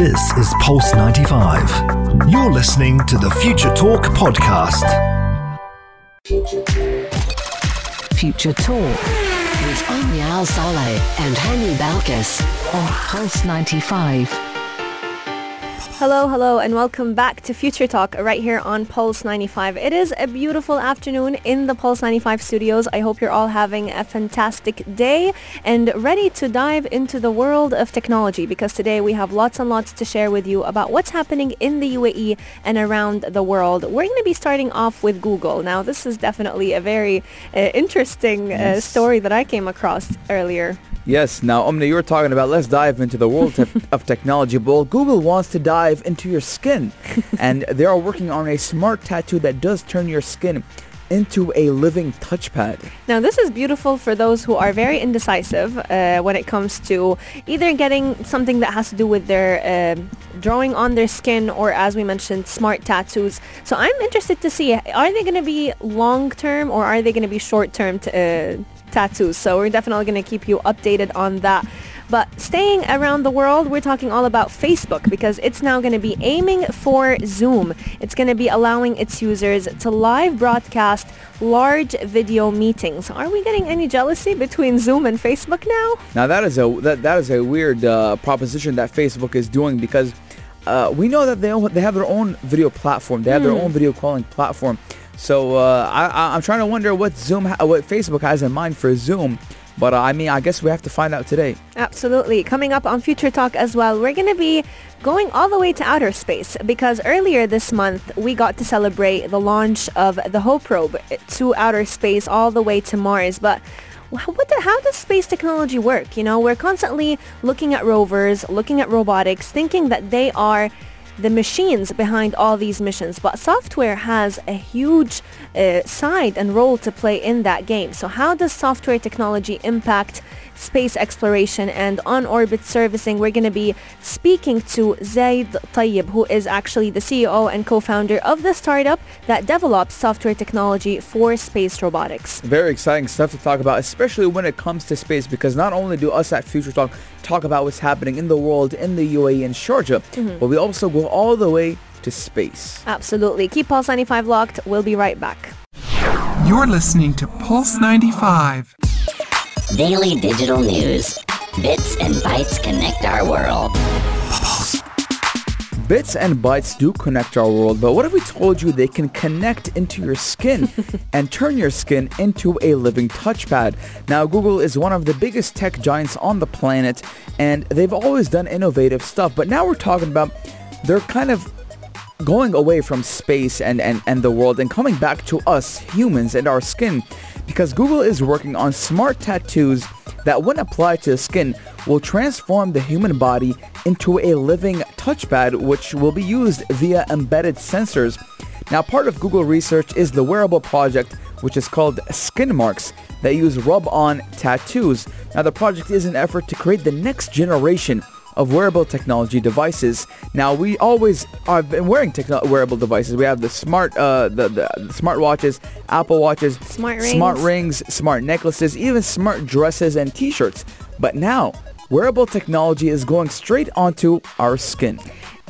This is Pulse 95. You're listening to the Future Talk podcast. Future Talk with Omnial Saleh and Hani Balkis on Pulse 95. Hello, hello, and welcome back to Future Talk right here on Pulse 95. It is a beautiful afternoon in the Pulse 95 studios. I hope you're all having a fantastic day and ready to dive into the world of technology because today we have lots and lots to share with you about what's happening in the UAE and around the world. We're going to be starting off with Google. Now, this is definitely a very uh, interesting uh, story that I came across earlier. Yes. Now, Omni, you were talking about let's dive into the world of technology. Well, Google wants to dive into your skin, and they are working on a smart tattoo that does turn your skin into a living touchpad. Now, this is beautiful for those who are very indecisive uh, when it comes to either getting something that has to do with their uh, drawing on their skin or, as we mentioned, smart tattoos. So I'm interested to see, are they going to be long-term or are they going to be short-term t- uh, tattoos. So we're definitely going to keep you updated on that. But staying around the world, we're talking all about Facebook because it's now going to be aiming for Zoom. It's going to be allowing its users to live broadcast large video meetings. Are we getting any jealousy between Zoom and Facebook now? Now that is a that, that is a weird uh, proposition that Facebook is doing because uh, we know that they they have their own video platform. They have their hmm. own video calling platform. So uh, I, am trying to wonder what Zoom, ha- what Facebook has in mind for Zoom. But uh, I mean, I guess we have to find out today. Absolutely. Coming up on Future Talk as well, we're going to be going all the way to outer space because earlier this month we got to celebrate the launch of the Hope probe to outer space all the way to Mars. But what the, how does space technology work? You know, we're constantly looking at rovers, looking at robotics, thinking that they are the machines behind all these missions, but software has a huge uh, side and role to play in that game. So how does software technology impact space exploration and on-orbit servicing, we're going to be speaking to Zeid Tayeb, who is actually the CEO and co-founder of the startup that develops software technology for space robotics. Very exciting stuff to talk about, especially when it comes to space, because not only do us at Future Talk talk about what's happening in the world, in the UAE and Sharjah, mm-hmm. but we also go all the way to space. Absolutely. Keep Pulse 95 locked. We'll be right back. You're listening to Pulse 95. Daily digital news. Bits and bytes connect our world. Bits and bytes do connect our world, but what if we told you they can connect into your skin and turn your skin into a living touchpad? Now, Google is one of the biggest tech giants on the planet, and they've always done innovative stuff, but now we're talking about they're kind of going away from space and, and, and the world and coming back to us humans and our skin because Google is working on smart tattoos that when applied to the skin will transform the human body into a living touchpad which will be used via embedded sensors. Now part of Google research is the wearable project which is called SkinMarks that use rub-on tattoos. Now the project is an effort to create the next generation of wearable technology devices. Now we always have been wearing techno- wearable devices. We have the smart, uh, the, the smart watches, Apple watches, smart rings. smart rings, smart necklaces, even smart dresses and T-shirts. But now wearable technology is going straight onto our skin.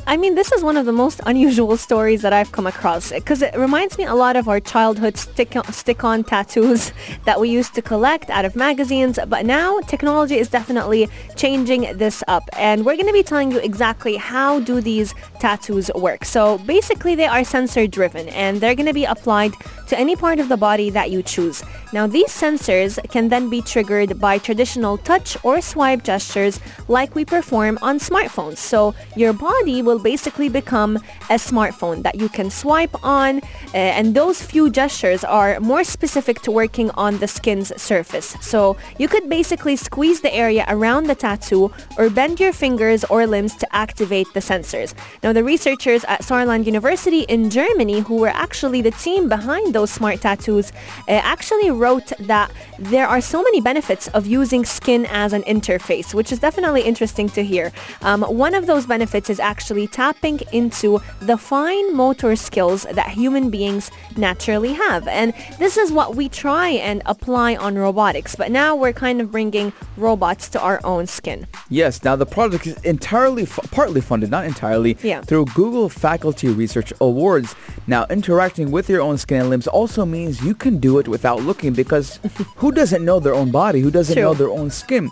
I mean, this is one of the most unusual stories that I've come across because it reminds me a lot of our childhood stick-on, stick-on tattoos that we used to collect out of magazines. But now technology is definitely changing this up. And we're going to be telling you exactly how do these tattoos work. So basically, they are sensor driven and they're going to be applied to any part of the body that you choose. Now, these sensors can then be triggered by traditional touch or swipe gestures like we perform on smartphones. So your body will will basically become a smartphone that you can swipe on uh, and those few gestures are more specific to working on the skin's surface. So you could basically squeeze the area around the tattoo or bend your fingers or limbs to activate the sensors. Now the researchers at Saarland University in Germany who were actually the team behind those smart tattoos uh, actually wrote that there are so many benefits of using skin as an interface, which is definitely interesting to hear. Um, one of those benefits is actually actually tapping into the fine motor skills that human beings naturally have. And this is what we try and apply on robotics. But now we're kind of bringing robots to our own skin. Yes, now the project is entirely, partly funded, not entirely, Yeah. through Google Faculty Research Awards. Now, interacting with your own skin and limbs also means you can do it without looking because who doesn't know their own body? Who doesn't True. know their own skin?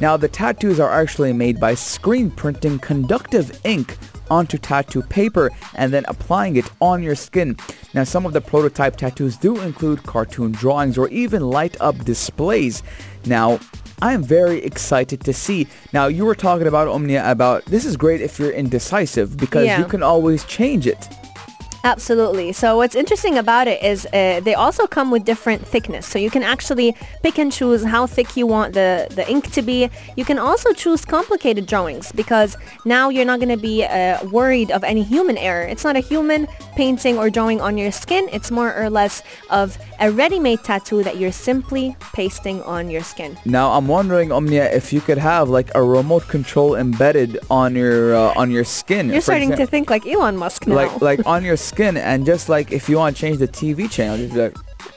Now, the tattoos are actually made by screen printing conductive ink onto tattoo paper and then applying it on your skin. Now, some of the prototype tattoos do include cartoon drawings or even light up displays. Now, I am very excited to see. Now, you were talking about Omnia about this is great if you're indecisive because Yeah. you can always change it. Absolutely. So what's interesting about it is uh, they also come with different thickness. So you can actually pick and choose how thick you want the, the ink to be. You can also choose complicated drawings because now you're not going to be uh, worried of any human error. It's not a human painting or drawing on your skin. It's more or less of a ready-made tattoo that you're simply pasting on your skin. Now, I'm wondering, Omnia, if you could have like a remote control embedded on your uh, on your skin. You're starting to think like Elon Musk now. like like on your skin, and just like if you want to change the TV channel, just be like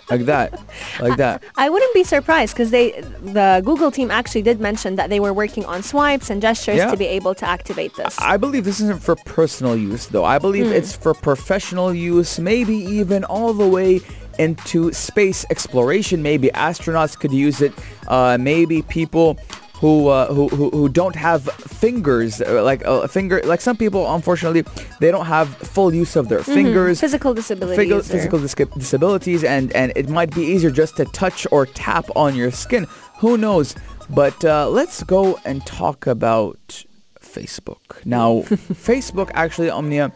like that, like that. I wouldn't be surprised because they, the Google team actually did mention that they were working on swipes and gestures Yeah. to be able to activate this. I believe this isn't for personal use, though. I believe it's for professional use, maybe even all the way into space exploration. Maybe astronauts could use it. Uh, maybe people who, uh, who who who don't have fingers, uh, like a finger, like some people, unfortunately, they don't have full use of their fingers. Physical disabilities. Physical, or- physical dis- disabilities and and it might be easier just to touch or tap on your skin who knows but uh, let's go and talk about facebook now facebook actually omnia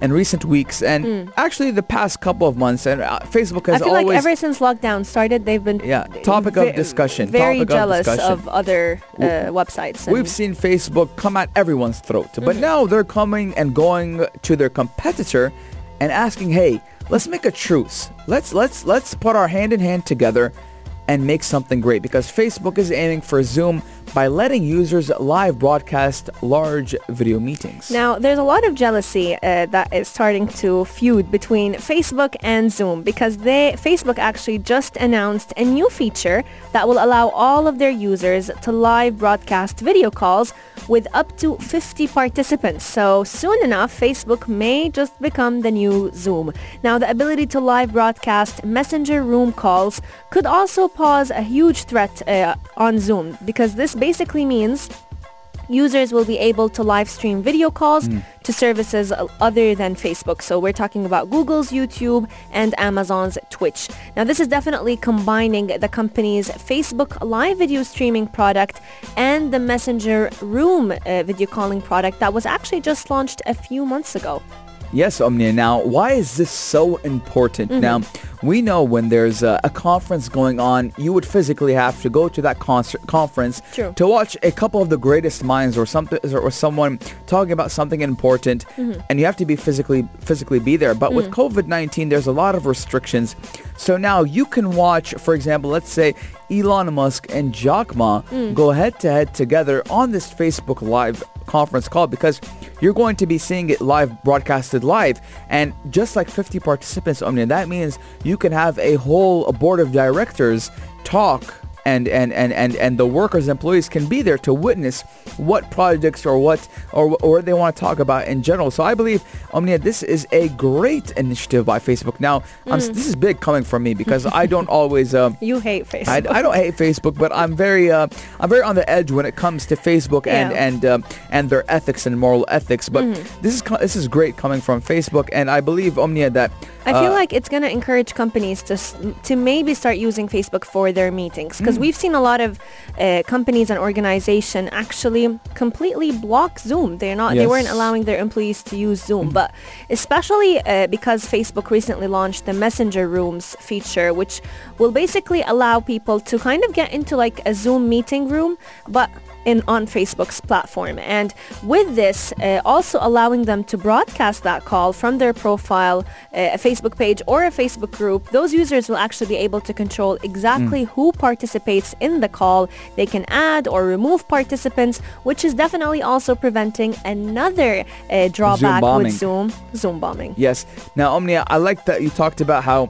in recent weeks and actually the past couple of months and uh, facebook Hmm. I has feel like always ever since lockdown started, they've been Yeah, topic of ve- discussion, Very topic of jealous discussion. of other uh, websites. We've seen Facebook come at everyone's throat, but Mm-hmm. now they're coming and going to their competitor and asking, "Hey, let's make a truce. Let's let's let's put our hand in hand together and make something great." Because Facebook is aiming for Zoom by letting users live broadcast large video meetings. Now, there's a lot of jealousy uh, that is starting to feud between Facebook and Zoom because they Facebook actually just announced a new feature that will allow all of their users to live broadcast video calls with up to 50 participants. So soon enough, Facebook may just become the new Zoom. Now, the ability to live broadcast messenger room calls could also pose a huge threat uh, on Zoom because this basically means users will be able to live stream video calls to services other than Facebook. So we're talking about Google's YouTube and Amazon's Twitch. Now this is definitely combining the company's Facebook live video streaming product and the Messenger Room uh, video calling product that was actually just launched a few months ago. Yes, Omnia. Now, why is this so important? Mm-hmm. Now, we know when there's a, a conference going on, you would physically have to go to that concert conference True. to watch a couple of the greatest minds or something or someone talking about something important, Mm-hmm. and you have to be physically physically be there. But Mm. with COVID-19, there's a lot of restrictions. So now you can watch, for example, let's say Elon Musk and Jack Ma Mm. go head to head together on this Facebook Live conference call because you're going to be seeing it live broadcasted live and just like 50 participants Omnia that means you can have a whole board of directors talk and and, and, and and the workers employees can be there to witness what projects or what or, or they want to talk about in general so I believe Omnia this is a great initiative by Facebook now I'm, this is big coming from me because I don't always um, You hate Facebook. I, I don't hate Facebook, but I'm very uh, I'm very on the edge when it comes to Facebook and Yeah. and um, and their ethics and moral ethics. But Mm-hmm. this is this is great coming from Facebook, and I believe Omnia that I feel uh, like it's going to encourage companies to to maybe start using Facebook for their meetings because we've seen a lot of uh, companies and organization actually completely block Zoom. They're not they weren't allowing their employees to use Zoom, but especially uh, because Facebook recently launched the Messenger Rooms feature, which will basically allow people to kind of get into like a Zoom meeting room, but in on Facebook's platform. And with this, uh, also allowing them to broadcast that call from their profile, uh, a Facebook page or a Facebook group, those users will actually be able to control exactly Mm. who participates in the call. They can add or remove participants, which is definitely also preventing another uh, drawback bombing. with Zoom, Zoom bombing. Yes. Now, Omnia, I like that you talked about how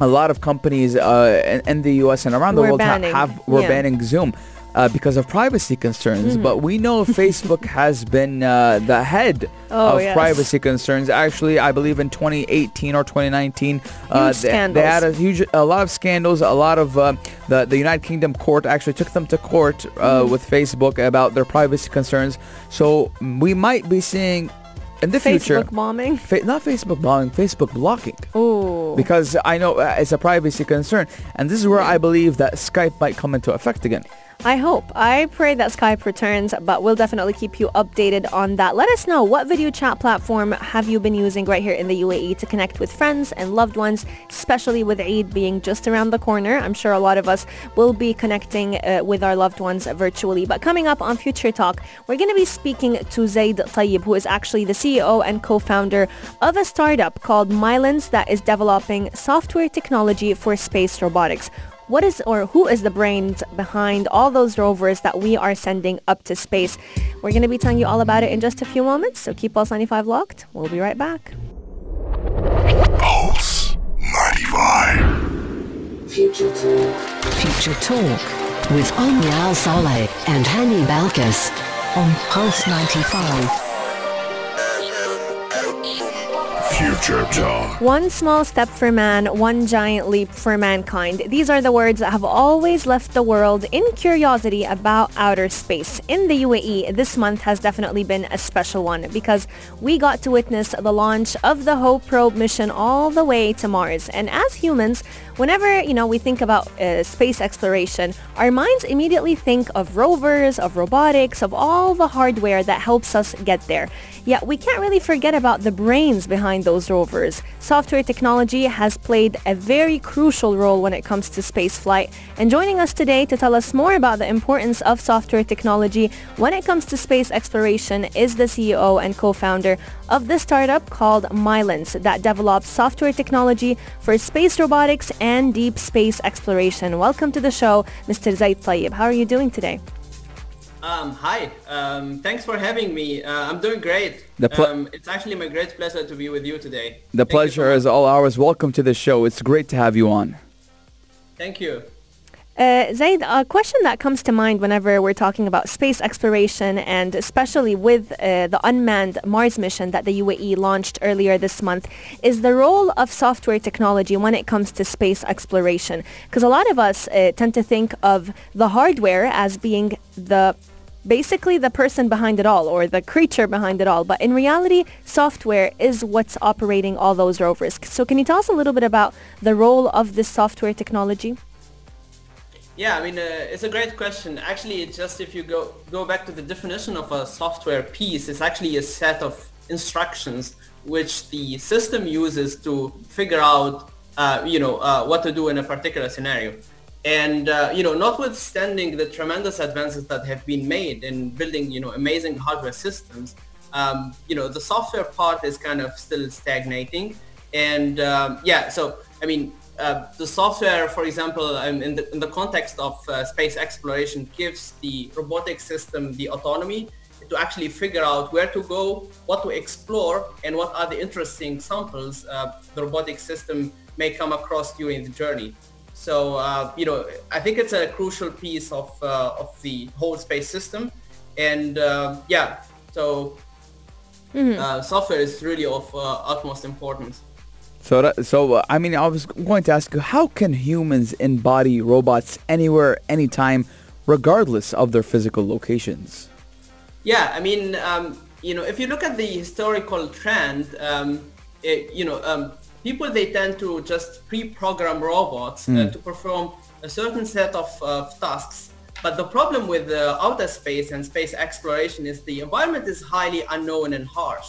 a lot of companies uh, in, in the U.S. and around the Were world banning, have were yeah. banning Zoom. Uh, because of privacy concerns, Mm-hmm. but we know Facebook has been uh, the head Oh, of yes. privacy concerns. Actually, I believe in 2018 or 2019, uh, they, they had a huge, a lot of scandals. A lot of uh, the the United Kingdom court actually took them to court uh, Mm-hmm. with Facebook about their privacy concerns. So we might be seeing in the future, Facebook bombing. fa- not Facebook bombing, Facebook blocking Ooh. because I know uh, it's a privacy concern, and this is where I believe that Skype might come into effect again. I hope. I pray that Skype returns, but we'll definitely keep you updated on that. Let us know what video chat platform have you been using right here in the UAE to connect with friends and loved ones, especially with Eid being just around the corner. I'm sure a lot of us will be connecting uh, with our loved ones virtually. But coming up on Future Talk, we're going to be speaking to Zeid Tayeb, who is actually the CEO and co-founder of a startup called MyelinS that is developing software technology for space robotics. What is or who is the brains behind all those rovers that we are sending up to space? We're going to be telling you all about it in just a few moments, so keep Pulse 95 locked. We'll be right back. Pulse 95. Future Talk. Future Talk with Omnia Saleh and Hani Balkis on Pulse 95. Future Talk. One small step for man, one giant leap for mankind. These are the words that have always left the world in curiosity about outer space. In the UAE, this month has definitely been a special one because we got to witness the launch of the Hope probe mission all the way to Mars. And as humans, whenever, you know, we think about uh, space exploration, our minds immediately think of rovers, of robotics, of all the hardware that helps us get there. Yet we can't really forget about the brains behind those rovers. Software technology has played a very crucial role when it comes to space flight. And joining us today to tell us more about the importance of software technology when it comes to space exploration is the CEO and co-founder of the startup called MyelinS that develops software technology for space robotics and deep space exploration. Welcome to the show, Mr. Zeid Tayeb. How are you doing today? Um, hi, um, thanks for having me. Uh, I'm doing great. The ple- um, it's actually my great pleasure to be with you today. The Thank you so pleasure is all ours. Welcome to the show. It's great to have you on. Thank you. Uh, Zeid, a question that comes to mind whenever we're talking about space exploration and especially with uh, the unmanned Mars mission that the UAE launched earlier this month is the role of software technology when it comes to space exploration. Because a lot of us uh, tend to think of the hardware as being the basically the person behind it all or the creature behind it all. But in reality, software is what's operating all those rovers. So can you tell us a little bit about the role of this software technology? Yeah, I mean, uh, it's a great question. Actually, it's just if you go go back to the definition of a software piece, it's actually a set of instructions which the system uses to figure out, uh, you know, uh, what to do in a particular scenario. And uh, you know, notwithstanding the tremendous advances that have been made in building, you know, amazing hardware systems, um, you know, the software part is kind of still stagnating. And um, yeah, so I mean, uh, the software, for example, um, in, the, in the context of uh, space exploration, gives the robotic system the autonomy to actually figure out where to go, what to explore, and what are the interesting samples uh, the robotic system may come across during the journey. So, uh, you know, I think it's a crucial piece of, uh, of the whole space system. And yeah, so uh, software is really of utmost importance. So, that, so uh, I mean, I was going to ask you, how can humans embody robots anywhere, anytime, regardless of their physical locations? Yeah, I mean, um, you know, if you look at the historical trend, um, it, you know, um, people they tend to just pre-program robots uh, to perform a certain set of uh, tasks. But the problem with uh, outer space and space exploration is the environment is highly unknown and harsh,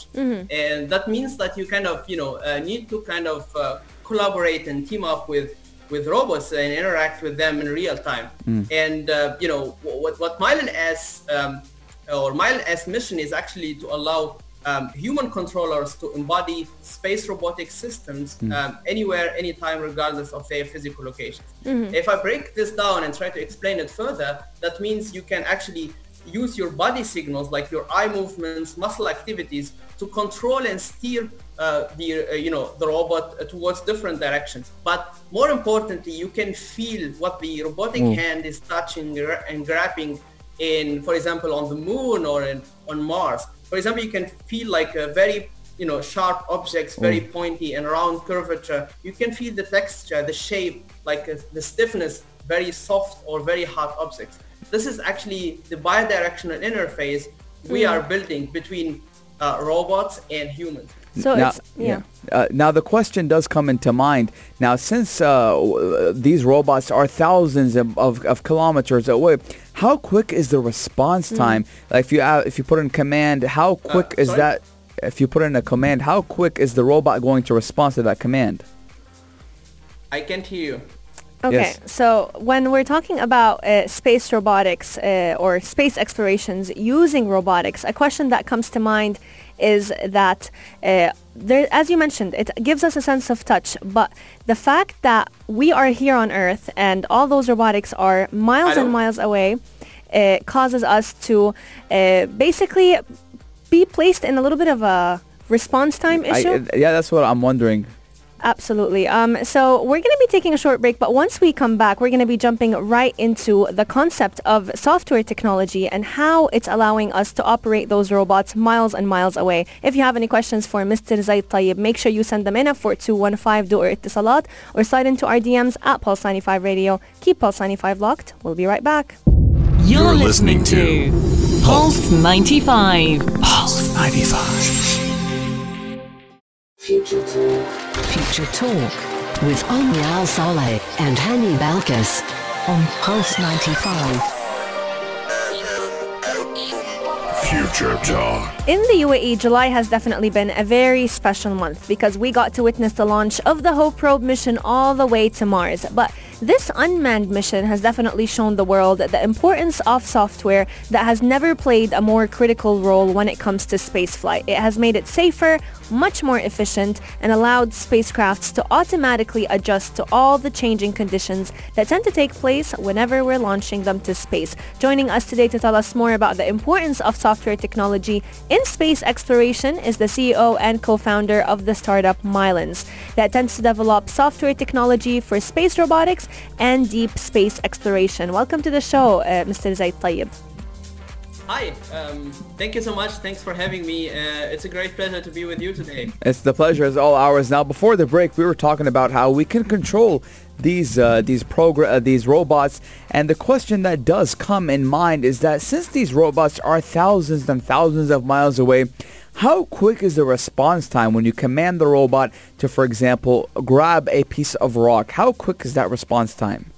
and that means that you kind of, you know, uh, need to kind of uh, collaborate and team up with with robots and interact with them in real time. And uh, you know what what MyelinS um, or Mylan S mission is actually to allow um, human controllers to embody space robotic systems um, anywhere, anytime, regardless of their physical location. If I break this down and try to explain it further, that means you can actually use your body signals like your eye movements, muscle activities to control and steer uh, the uh, you know the robot uh, towards different directions. But more importantly, you can feel what the robotic hand is touching and grabbing in, for example, on the moon or in, on Mars. For example, you can feel like a very you know sharp objects, very pointy and round curvature. You can feel the texture, the shape, like uh, the stiffness, very soft or very hard objects. This is actually the bidirectional interface we are building between uh, robots and humans. So now, it's yeah. Uh, now the question does come into mind. Now, since uh, w- these robots are thousands of, of, of kilometers away, how quick is the response Hmm. time? Like if you uh, if you put in command, how quick is sorry? that? If you put in a command, how quick is the robot going to respond to that command? I can't hear you. Okay, Yes. so when we're talking about uh, space robotics uh, or space explorations using robotics, a question that comes to mind is that, uh, there, as you mentioned, it gives us a sense of touch, but the fact that we are here on Earth and all those robotics are miles and miles away uh, causes us to uh, basically be placed in a little bit of a response time issue. uh, yeah, that's what I'm wondering. Absolutely. Um, so we're going to be taking a short break, but once we come back, we're going to be jumping right into the concept of software technology and how it's allowing us to operate those robots miles and miles away. If you have any questions for Mr. Zeid Tayeb, make sure you send them in at 4215 du or Etisalat or slide into our DMs at Pulse 95 Radio. Keep Pulse 95 locked. We'll be right back. You're, listening, to Pulse 95. Pulse 95. Future Talk with Omnial Saleh and Hani Balkis on Pulse 95. Future Talk. In the UAE, July has definitely been a very special month because we got to witness the launch of the Hope probe mission all the way to Mars. But this unmanned mission has definitely shown the world the importance of software that has never played a more critical role when it comes to spaceflight. It has made it safer, much more efficient, and allowed spacecrafts to automatically adjust to all the changing conditions that tend to take place whenever we're launching them to space. Joining us today to tell us more about the importance of software technology in space exploration is the CEO and co-founder of the startup MyelinS that tends to develop software technology for space robotics and deep space exploration. Welcome to the show, uh, Mr. Zeid Tayeb. Hi, um, thank you so much. Thanks for having me. Uh, it's a great pleasure to be with you today. It's the pleasure is all ours. Now, before the break, we were talking about how we can control these uh, these progr- uh, these robots, and the question that does come in mind is that since these robots are thousands and thousands of miles away, how quick is the response time when you command the robot to, for example, grab a piece of rock? How quick is that response time?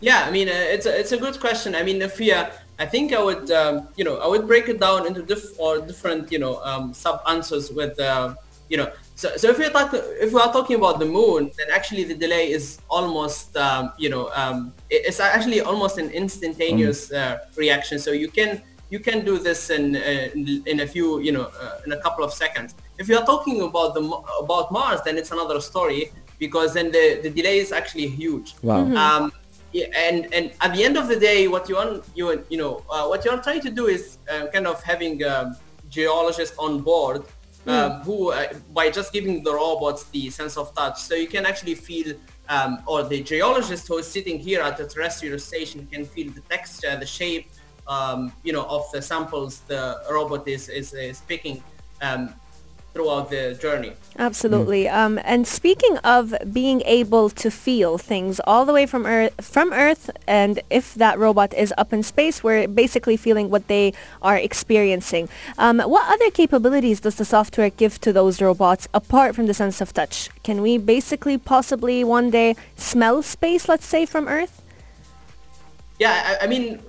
Yeah, I mean, uh, it's a, it's a good question. I mean, if we, uh, I think I would, um, you know, I would break it down into diff- or different, you know, um, sub answers with, uh, you know, so, so if we're talking, if we are talking about the moon, then actually the delay is almost, um, you know, um, it's actually almost an instantaneous uh, reaction. So you can you can do this in uh, in, in a few, you know, uh, in a couple of seconds. If you are talking about the about Mars, then it's another story because then the, the delay is actually huge. Wow. Um, yeah, and and at the end of the day, what you want you you know uh, what you're trying to do is uh, kind of having um, geologists on board um, who uh, by just giving the robots the sense of touch, so you can actually feel. Um, or the geologist who is sitting here at the terrestrial station can feel the texture, the shape, um, you know, of the samples the robot is is, is picking um, throughout the journey. Absolutely. Um, and speaking of being able to feel things all the way from Earth, from Earth, and if that robot is up in space, we're basically feeling what they are experiencing. Um, what other capabilities does the software give to those robots apart from the sense of touch? Can we basically possibly one day smell space, let's say, from Earth? Yeah, I, I mean,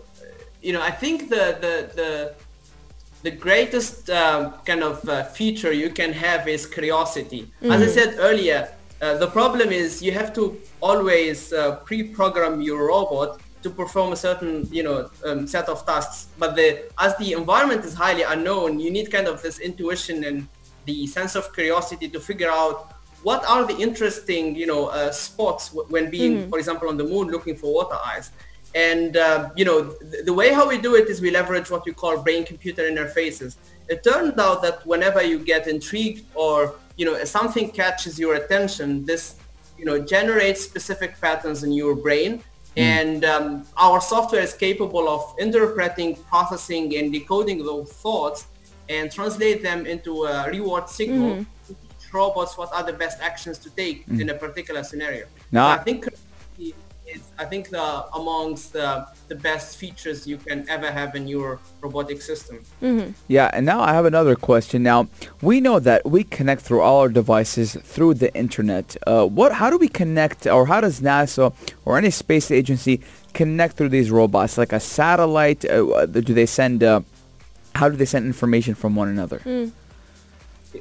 you know, I think the the the the greatest um, kind of uh, feature you can have is curiosity. As I said earlier, uh, the problem is you have to always uh, pre-program your robot to perform a certain, you know, um, set of tasks. But the, as the environment is highly unknown, you need kind of this intuition and the sense of curiosity to figure out what are the interesting, you know, uh, spots w- when being, for example, on the moon looking for water ice. And, uh, you know, th- the way how we do it is we leverage what we call brain-computer interfaces. It turned out that whenever you get intrigued or, you know, something catches your attention, this, you know, generates specific patterns in your brain. And um, our software is capable of interpreting, processing, and decoding those thoughts and translate them into a reward signal to teach robots what are the best actions to take in a particular scenario. Now- I think creativity is I think the amongst the, the best features you can ever have in your robotic system. Yeah, and now I have another question. Now, we know that we connect through all our devices through the internet. Uh, what? How do we connect, or how does NASA or any space agency connect through these robots? Like a satellite? Uh, do they send? Uh, how do they send information from one another?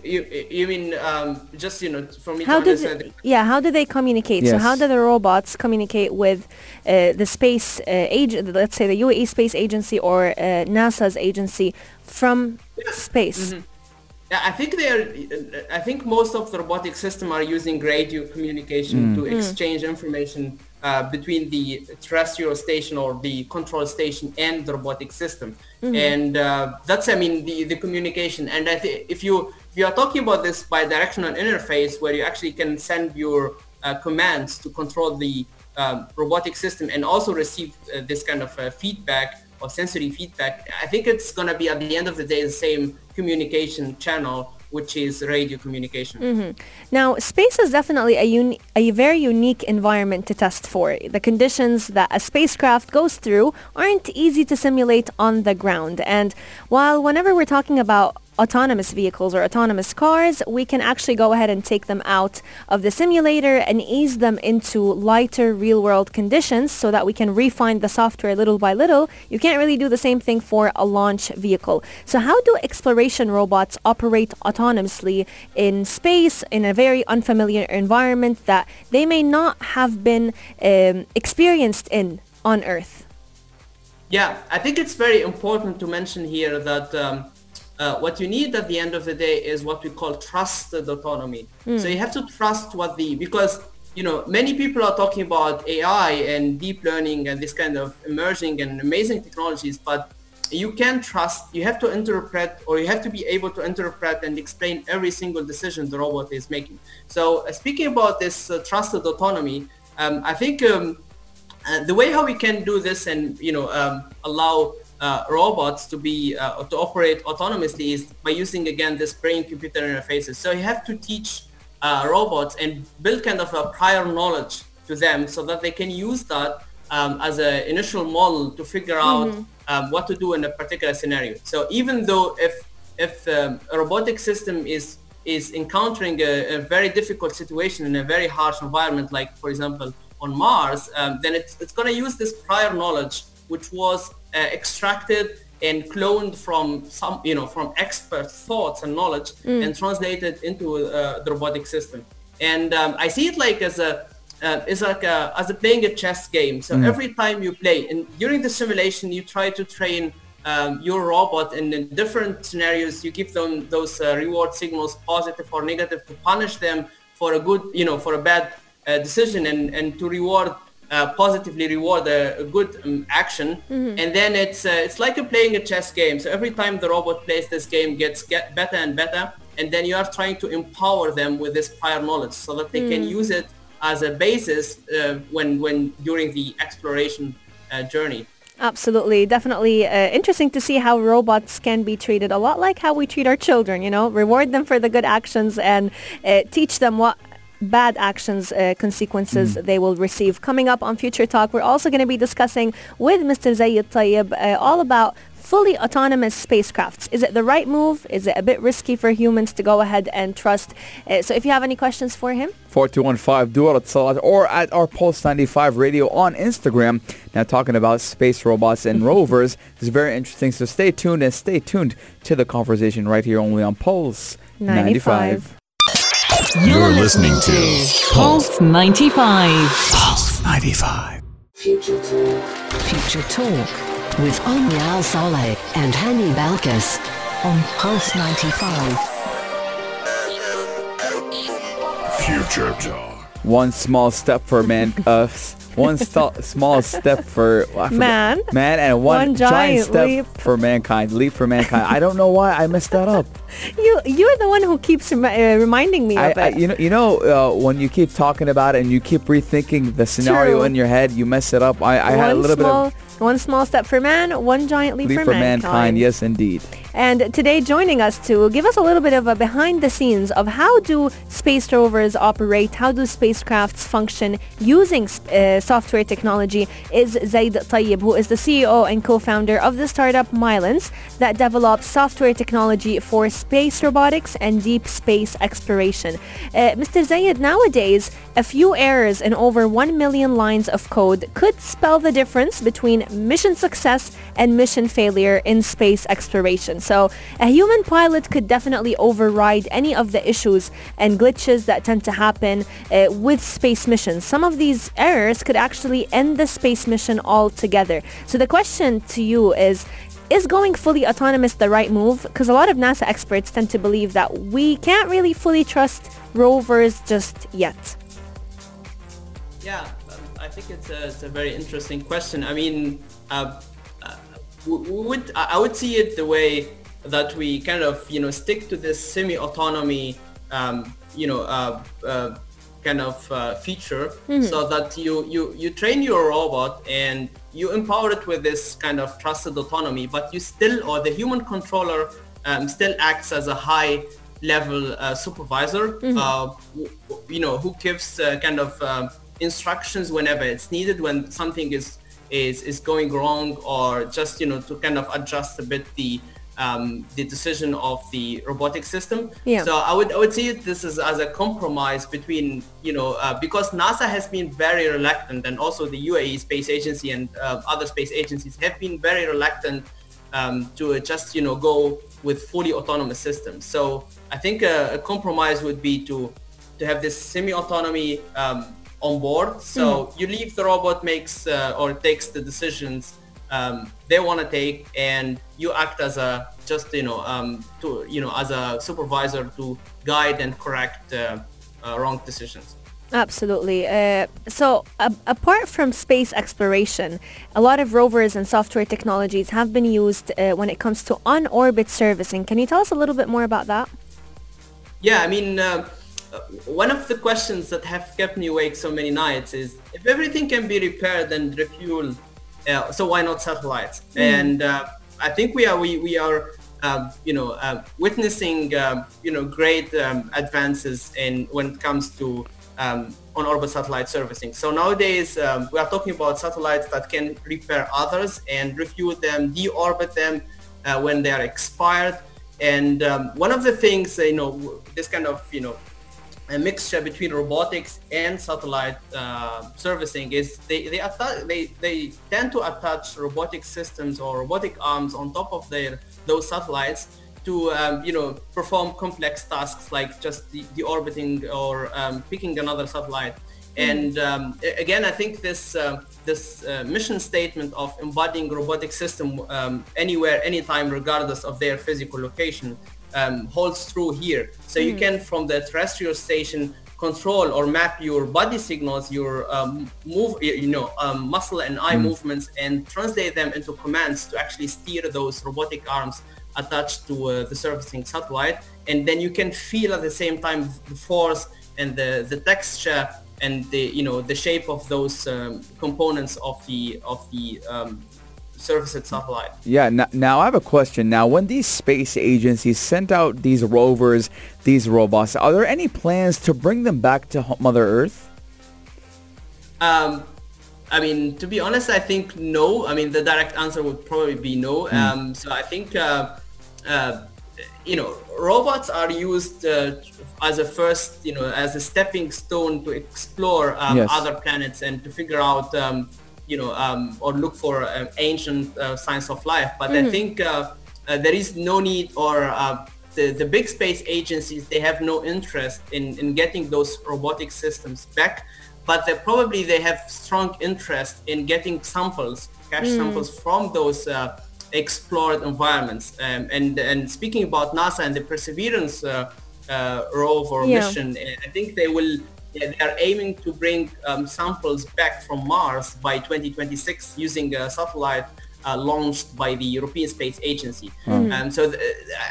You, you mean um, just you know for me How to understand? they, yeah, how do they communicate? So how do the robots communicate with uh, the space uh, agent, let's say the UAE Space Agency or uh, NASA's agency from space? Yeah, I think they are. I think most of the robotic system are using radio communication to exchange information uh, between the terrestrial station or the control station and the robotic system, and uh, that's I mean the the communication. And I think if you you are talking about this bi-directional interface where you actually can send your uh, commands to control the um, robotic system and also receive uh, this kind of uh, feedback or sensory feedback, I think it's going to be at the end of the day the same communication channel, which is radio communication. Now, space is definitely a, uni- a very unique environment to test for. The conditions that a spacecraft goes through aren't easy to simulate on the ground. And while whenever we're talking about autonomous vehicles or autonomous cars, we can actually go ahead and take them out of the simulator and ease them into lighter real-world conditions so that we can refine the software little by little. You can't really do the same thing for a launch vehicle. So how do exploration robots operate autonomously in space in a very unfamiliar environment that they may not have been um, experienced in on Earth? Yeah, I think it's very important to mention here that um, uh, what you need at the end of the day is what we call trusted autonomy. So you have to trust what the because you know many people are talking about AI and deep learning and this kind of emerging and amazing technologies, but you can trust. You have to interpret or you have to be able to interpret and explain every single decision the robot is making. So uh, speaking about this uh, trusted autonomy, um, I think. Um, uh, the way how we can do this and you know um, allow uh, robots to be uh, to operate autonomously is by using again this brain computer interfaces. So you have to teach uh, robots and build kind of a prior knowledge to them so that they can use that um, as an initial model to figure out um, what to do in a particular scenario. So even though if if um, a robotic system is is encountering a, a very difficult situation in a very harsh environment like for example on Mars, um, then it's, it's going to use this prior knowledge, which was extracted and cloned from some, you know, from expert thoughts and knowledge and translated into uh, the robotic system. And um, I see it like as a, uh, it's like a, as a playing a chess game. So every time you play, and during the simulation, you try to train um, your robot and in different scenarios, you give them those uh, reward signals, positive or negative, to punish them for a good, you know, for a bad uh, decision and, and to reward uh, positively reward a, a good um, action. And then it's uh, it's like a playing a chess game. So every time the robot plays this game gets get better and better. And then you are trying to empower them with this prior knowledge so that they can use it as a basis uh, when when during the exploration uh, journey. Absolutely, definitely uh, interesting to see how robots can be treated a lot like how we treat our children. You know, reward them for the good actions and uh, teach them what bad actions uh, consequences they will receive. Coming up on Future Talk, we're also going to be discussing with Mr. Zeid Tayeb uh, all about fully autonomous spacecrafts. Is it the right move? Is it a bit risky for humans to go ahead and trust? Uh, so if you have any questions for him, 4215 Dual Salat or at our Pulse 95 radio on Instagram. Now talking about space robots and rovers is very interesting. So stay tuned and stay tuned to the conversation right here only on Pulse 95. 95. You're listening to Pulse 95. Pulse 95. Future Talk with Omnial Saleh and Hani Balkis on Pulse 95. Future Talk. One small step for man. Uh, s- one st- small step for I Man. man, and one, One giant, giant step leap. for mankind. Leap for mankind. I don't know why I messed that up. You you're the one who keeps remi- uh, reminding me I, of I, it. you know, you know, uh, when you keep talking about it and you keep rethinking the scenario True. in your head, you mess it up. I, I had a little bit one small step for man, one giant leap, leap for, for mankind. Yes, indeed. And today joining us to give us a little bit of a behind the scenes of how do space rovers operate, how do spacecrafts function using uh, software technology is Zeid Tayeb, who is the CEO and co-founder of the startup MyelinS that develops software technology for space robotics and deep space exploration. Uh, Mr. Zeid, nowadays, a few errors in over 1 million lines of code could spell the difference between mission success and mission failure in space exploration. So a human pilot could definitely override any of the issues and glitches that tend to happen uh, with space missions. Some of these errors could actually end the space mission altogether. So the question to you is, is going fully autonomous the right move? Because a lot of NASA experts tend to believe that we can't really fully trust rovers just yet. Yeah, think it's a, it's a very interesting question. I mean, uh, uh, would I would see it the way that we kind of you know stick to this semi-autonomy um, you know uh, uh, kind of uh, feature so that you, you you train your robot and you empower it with this kind of trusted autonomy but you still or the human controller um, still acts as a high level uh, supervisor uh, w- you know who gives uh, kind of um, instructions whenever it's needed when something is is is going wrong or just you know to kind of adjust a bit the um, the decision of the robotic system. Yeah. So I would I would see this is as a compromise between you know uh, because NASA has been very reluctant and also the UAE Space Agency and uh, other space agencies have been very reluctant um, to just you know go with fully autonomous systems. So I think a, a compromise would be to to have this semi-autonomy um, on board. So you leave the robot makes uh, or takes the decisions um, they want to take, and you act as a just you know um, to you know as a supervisor to guide and correct uh, uh, wrong decisions. Absolutely. Uh, so, apart from space exploration, a lot of rovers and software technologies have been used uh, when it comes to on-orbit servicing. Can you tell us a little bit more about that? Yeah, I mean, uh, one of the questions that have kept me awake so many nights is if everything can be repaired and refueled, uh, so why not satellites? And uh, I think we are we we are um, you know uh, witnessing um, you know great um, advances in when it comes to um, on-orbit satellite servicing. So nowadays um, we are talking about satellites that can repair others and refuel them, deorbit them uh, when they are expired. And um, one of the things, you know, this kind of, you know, a mixture between robotics and satellite uh, servicing is they they, atta- they they tend to attach robotic systems or robotic arms on top of their those satellites to um, you know perform complex tasks like just the, the orbiting or um, picking another satellite. And um, again, I think this uh, this uh, mission statement of embodying robotic system um, anywhere, anytime, regardless of their physical location, um, holds true here. So you can, from the terrestrial station, control or map your body signals, your um, move, you know, um, muscle and eye movements, and translate them into commands to actually steer those robotic arms attached to uh, the servicing satellite. And then you can feel at the same time the force and the, the texture and the you know the shape of those um, components of the of the um, serviced satellite. Yeah, n- now I have a question. Now, when these space agencies sent out these rovers, these robots, are there any plans to bring them back to Mother Earth? Um, I mean, to be honest, I think no. I mean, the direct answer would probably be no. Hmm. Um, so I think, uh, uh, you know, robots are used uh, as a first, you know, as a stepping stone to explore um, Yes. other planets and to figure out, um, you know, um, or look for uh, ancient uh, signs of life. But I think uh, uh, there is no need or uh, the, the big space agencies, they have no interest in, in getting those robotic systems back, but they probably they have strong interest in getting samples, cache samples from those uh, explored environments. Um, and, and speaking about NASA and the Perseverance uh, uh, rover Yeah. mission, I think they will yeah, they are aiming to bring um, samples back from Mars by 2026 using a satellite uh, launched by the European Space Agency. Um, so th-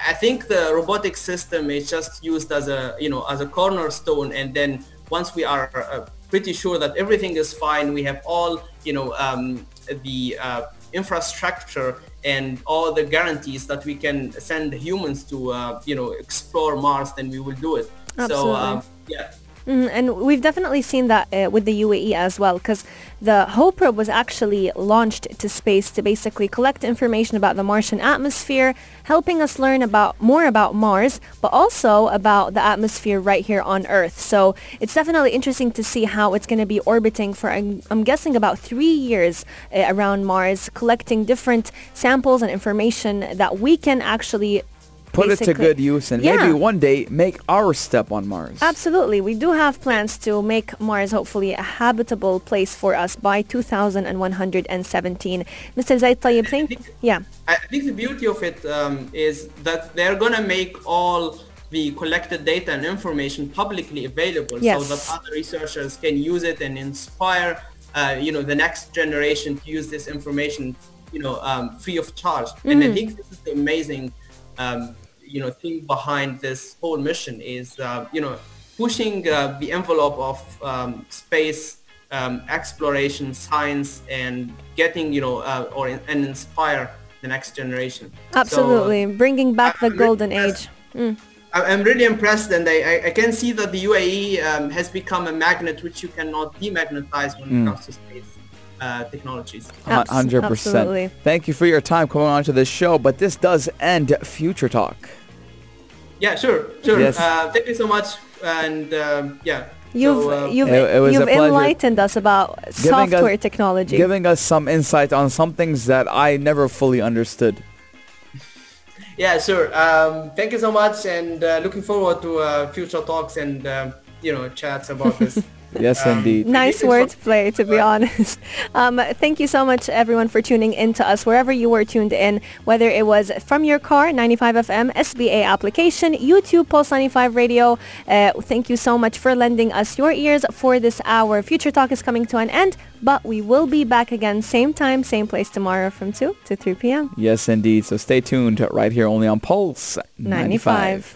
I think the robotic system is just used as a you know as a cornerstone, and then once we are uh, pretty sure that everything is fine, we have all you know um, the uh, infrastructure and all the guarantees that we can send humans to uh, you know explore Mars, then we will do it. So Absolutely. um, yeah. Mm, and we've definitely seen that uh, with the UAE as well, because the Hope probe was actually launched to space to basically collect information about the Martian atmosphere, helping us learn about more about Mars, but also about the atmosphere right here on Earth. So it's definitely interesting to see how it's going to be orbiting for, I'm, I'm guessing, about three years uh, around Mars, collecting different samples and information that we can actually Put it to good use and Yeah. maybe one day make our step on Mars. Absolutely. We do have plans to make Mars hopefully a habitable place for us by 2117. Mr. Zeid Tayeb, think? Yeah. I think the beauty of it um, is that they're gonna make all the collected data and information publicly available Yes. so that other researchers can use it and inspire uh, you know the next generation to use this information you know um, free of charge and I think this is the amazing um, you know thing behind this whole mission is uh, you know pushing uh, the envelope of um, space um, exploration science and getting you know uh, or and inspire the next generation So, uh, Absolutely. Bringing back the I'm really golden impressed. age. I- I'm really impressed, and I, I, I can see that the UAE um, has become a magnet which you cannot demagnetize when it comes to space uh, technologies. Abs- Hundred absolutely. percent. Thank you for your time coming on to this show, but this does end Future Talk. Yeah, sure, sure. Yes. Uh, thank you so much, and um, yeah. You've, so, uh, you've, It- it you've enlightened us about Giving us- software technology. Giving us some insight on some things that I never fully understood. yeah, sure. Um, thank you so much, and uh, looking forward to uh, future talks and um, you know chats about this. Yes, Um, indeed. Nice It's wordplay, to be honest. Um, thank you so much, everyone, for tuning in to us wherever you were tuned in, whether it was from your car, 95 FM, SBA application, YouTube, Pulse 95 Radio. Uh, thank you so much for lending us your ears for this hour. Future Talk is coming to an end, but we will be back again, same time, same place tomorrow from 2 to 3 p.m. Yes, indeed. So stay tuned right here only on Pulse 95.